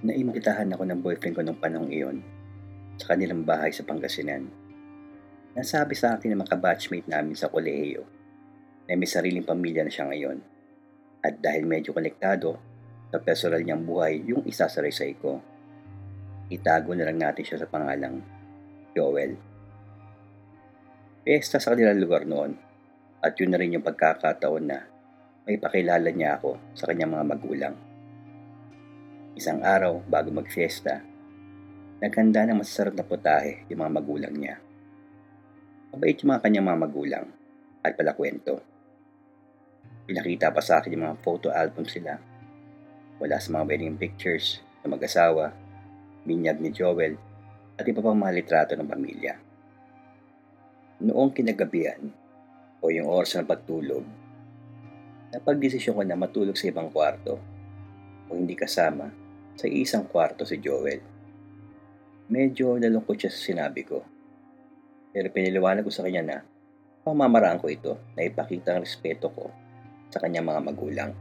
Naimbitahan ako ng boyfriend ko nung panahong iyon sa kanilang bahay sa Pangasinan. Nasabi sa akin ng mga batchmate namin sa kolehiyo na may sariling pamilya na siya ngayon. At dahil medyo konektado sa personal niyang buhay yung isasaraysay ko, itago na lang natin siya sa pangalang Joel. Pesta sa kanilang lugar noon at yun na rin yung pagkakataon na may pakilala niya ako sa kanyang mga magulang. Isang araw bago mag-fiesta, naghanda ng masasarap na putahe yung mga magulang niya. Mabait yung mga kanyang mga magulang at pala kwento. Pinakita pa sa akin yung mga photo album sila. Wala sa mga wedding pictures ng mag-asawa, binyag ni Joel, at iba pang mga litrato ng pamilya. Noong kinagabihan, o yung oras ng pagtulog, napagdesisyon ko na matulog sa ibang kwarto o hindi kasama sa isang kwarto si Joel. Medyo nalungkot siya sa sinabi ko. Pero piniliwanag ko sa kanya na pamamaraan ko ito na ipakita ang respeto ko sa kanyang mga magulang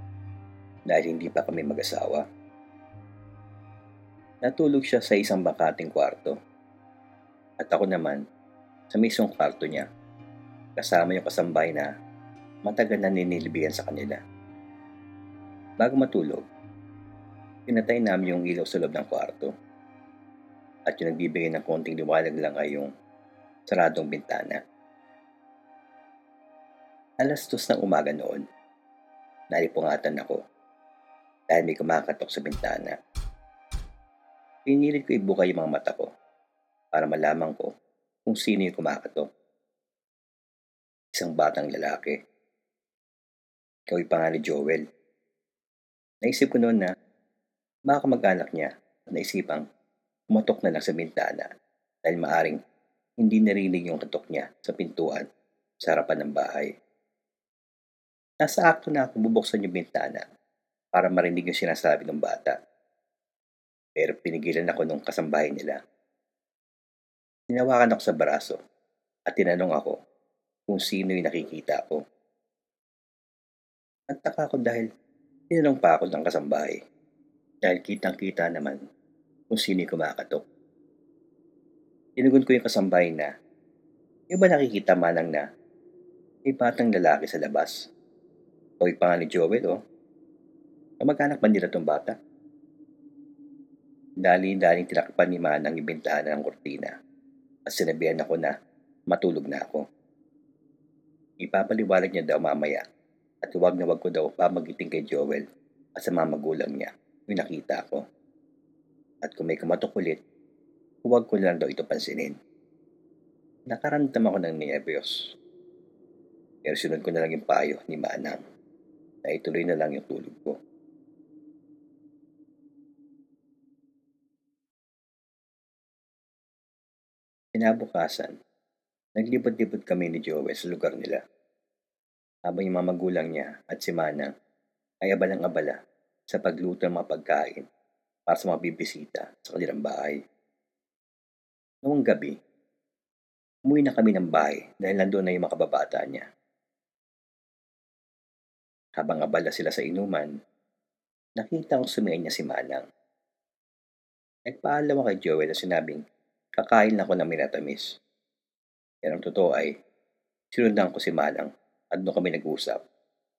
dahil hindi pa kami mag-asawa. Natulog siya sa isang bakating kwarto at ako naman sa mismong kwarto niya kasama yung kasambay na matagal na ninilbihan sa kanila. Bago matulog, pinatay namin yung ilaw sa loob ng kwarto. At yung nagbibigay ng konting liwanag lang ay yung saradong bintana. Alas dos ng umaga noon, naipungatan ako dahil may kumakatok sa bintana. Pinilit ko ibuka yung mga mata ko para malaman ko kung sino yung kumakatok. Isang batang lalaki. Ikaw yung pangalan Joel. Naisip ko noon na Baka mag-anak niya naisipang kumatok na lang sa bintana dahil maaring hindi narinig yung katok niya sa pintuan sa harapan ng bahay. Nasa akto na ako bubuksan yung bintana para marinig yung sinasabi ng bata. Pero pinigilan ako nung kasambahay nila. Tinawakan ako sa braso at tinanong ako kung sino yung nakikita ko. Nagtaka ako dahil tinanong pa ako ng kasambahay dahil kitang-kita naman kung sino kumakatok. Tinugon ko yung kasambay na, yung ba nakikita manang na may batang lalaki sa labas? O yung pangalan ni Joel, oh. Kamag-anak ba nila tong bata? Dali-daling tinakpan ni Manang yung bintana ng kortina at sinabihan ako na matulog na ako. Ipapaliwanag niya daw mamaya at huwag na huwag ko daw pamagiting kay Joel at sa mga magulang niya yung nakita ko. At kung may kumatok ulit, huwag ko lang daw ito pansinin. Nakaramdam ako ng nervyos. Pero sunod ko na lang yung payo ni Manang na ituloy na lang yung tulog ko. Kinabukasan, naglibot-libot kami ni Joey sa lugar nila. Habang yung mga magulang niya at si Manang ay abalang-abala sa pagluto ng mga pagkain para sa mga bibisita sa kanilang bahay. Noong gabi, umuwi na kami ng bahay dahil nandun na yung mga kababata niya. Habang abala sila sa inuman, nakita kong sumiyan niya si Manang. Nagpaalam ako kay Joel na sinabing kakain ako ng minatamis. Pero ang totoo ay, sinundan ko si Manang at doon kami nag-usap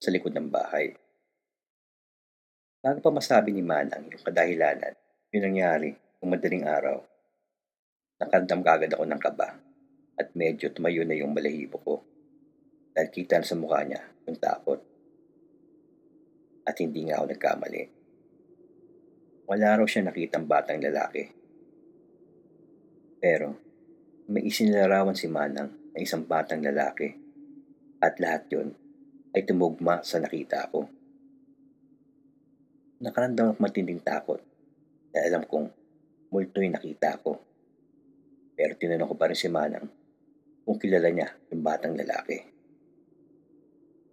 sa likod ng bahay. Bago pa masabi ni Manang yung kadahilanan, yung nangyari kung madaling araw. Nakandam kagad ako ng kaba at medyo tumayo na yung balahibo ko dahil kita sa mukha niya yung takot. At hindi nga ako nagkamali. Wala raw siya nakitang batang lalaki. Pero may isinilarawan si Manang na isang batang lalaki at lahat yun ay tumugma sa nakita ko. Nakaramdam ako matinding takot dahil alam kong multo yung nakita ko. Pero tinanong ko pa rin si Manang kung kilala niya yung batang lalaki.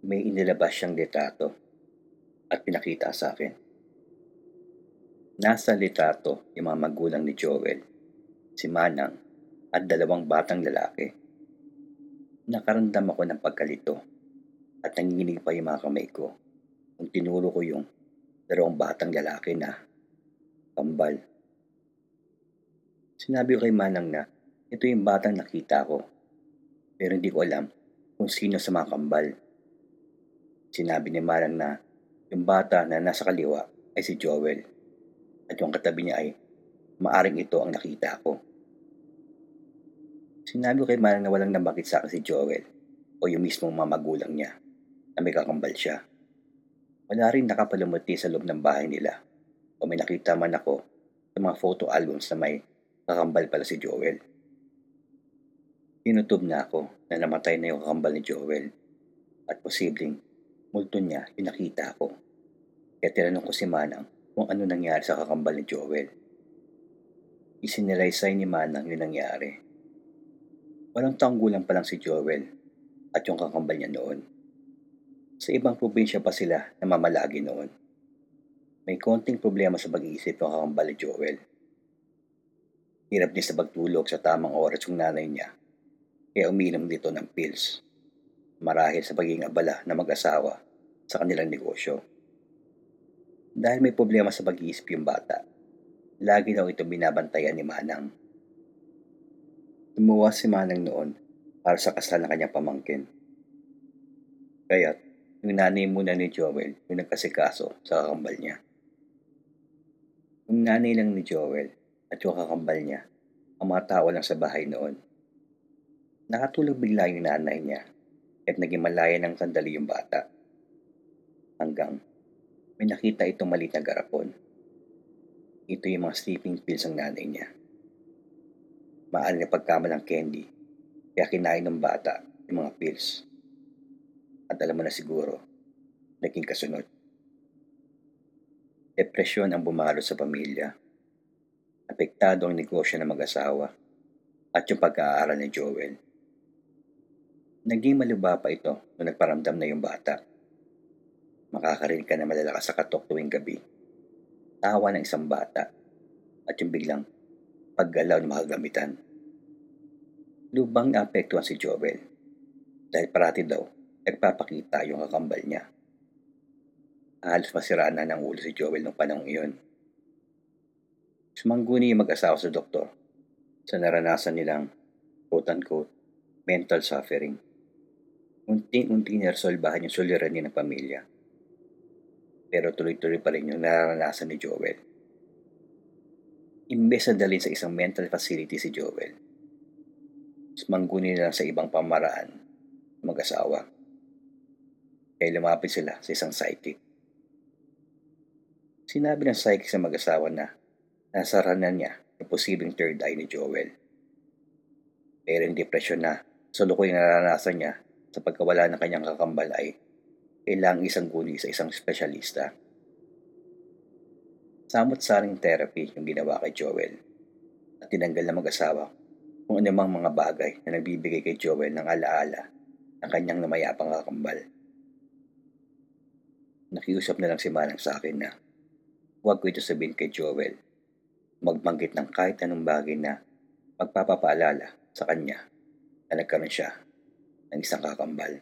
May inilabas siyang litrato at pinakita sa akin. Nasa litrato yung mga magulang ni Joel, si Manang at dalawang batang lalaki. Nakaramdam ako ng pagkalito at nanginginig pa yung mga kamay ko nung tinuro ko yung dalawang batang lalaki na kambal. Sinabi ko kay Manang na ito yung batang nakita ko. Pero hindi ko alam kung sino sa mga kambal. Sinabi ni Manang na yung bata na nasa kaliwa ay si Joel. At yung katabi niya ay maaring ito ang nakita ko. Sinabi ko kay Manang na walang nabakit sa akin si Joel o yung mismong mga magulang niya na may kakambal siya. Wala rin nakapalumuti sa loob ng bahay nila o may nakita man ako sa mga photo albums na may kakambal pala si Joel. Tinutob na ako na namatay na yung kakambal ni Joel at posibleng multo niya yung nakita ko. Kaya tinanong ko si Manang kung ano nangyari sa kakambal ni Joel. Isiniraysay ni Manang yung nangyari. Walang taong gulang pa lang si Joel at yung kakambal niya noon. Sa ibang probinsya pa sila na mamalagi noon. May konting problema sa pag-iisip ng kakambal ni Joel Hirap niya sa pagtulog sa tamang oras yung nanay niya. Kaya uminom dito ng pills. Marahil sa pagiging abala na mag-asawa sa kanilang negosyo. Dahil may problema sa pag-iisip yung bata, lagi daw ito binabantayan ni Manang. Tumuwa si Manang noon para sa kasal ng kanyang pamangkin. Kaya't yung nanay muna ni Joel yung nagkasikaso sa kakambal niya. Yung nanay lang ni Joel at yung kakambal niya, ang mga tao lang sa bahay noon. Nakatulog bigla yung nanay niya at naging malaya ng sandali yung bata. Hanggang may nakita itong malit na garapon. Ito yung mga sleeping pills ng nanay niya. Maaaring na pagkamalang candy, kaya kinain ng bata yung mga pills. At alam mo na siguro, naging kasunod. Depresyon ang bumalo sa pamilya apektado ang negosyo ng mag-asawa at yung pag-aaral ni Joel. Naging maluba pa ito nung nagparamdam na yung bata. Makakarinig ka na malalakas sa katok tuwing gabi. Tawa ng isang bata at yung biglang paggalaw ng mga gamitan. Lubang naapektuhan si Joel dahil parati daw nagpapakita yung kakambal niya. Halos masiraan na ng ulo si Joel nung panahon iyon. Sumangguni yung mag-asawa sa doktor sa naranasan nilang quote-unquote mental suffering. Unting-unting naresolbahan yung suliranin ng pamilya. Pero tuloy-tuloy pa rin yung naranasan ni Joel. Imbes na dalhin sa isang mental facility si Joel, sumangguni na sa ibang pamaraan mag-asawa. Kaya lumapit sila sa isang psychic. Sinabi ng psychic sa mag-asawa na nasaranan niya ang posibleng third eye ni Joel. Pero yung depresyon na salukoy na naranasan niya sa pagkawala ng kanyang kakambal ay kailangang isang guni sa isang espesyalista. Samot-saring therapy yung ginawa kay Joel at tinanggal na mag-asawa kung anumang mga bagay na nagbibigay kay Joel ng alaala ng kanyang namayapang kakambal. Nakiusap na lang si Manang sa akin na huwag ko ito sabihin kay Joel magbanggit ng kahit anong bagay na magpapapaalala sa kanya na nagkaroon siya ng isang kakambal.